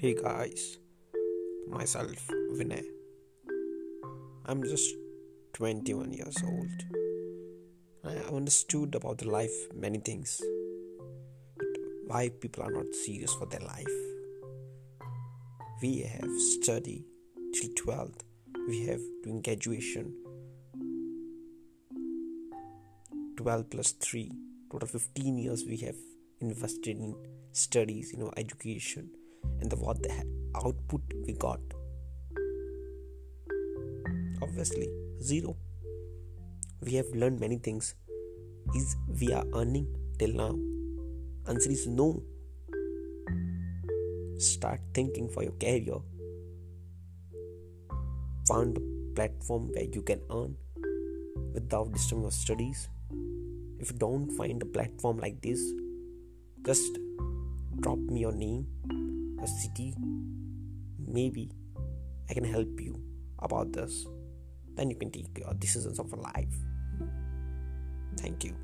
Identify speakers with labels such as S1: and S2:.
S1: Hey guys, myself Vinay. I'm just 21 years old. I understood about the life many things. Why people are not serious for their life. We have studied till 12th. We have doing graduation. 12 plus 3 total 15 years we have invested in studies you know education and the what the output we got. Obviously zero. We have learned many things. Is we are earning till now. Answer is no. Start thinking for your career. Find a platform where you can earn without disturbing your studies. If you don't find a platform like this just drop me your name a city maybe i can help you about this. Then you can take your decisions of your life. Thank you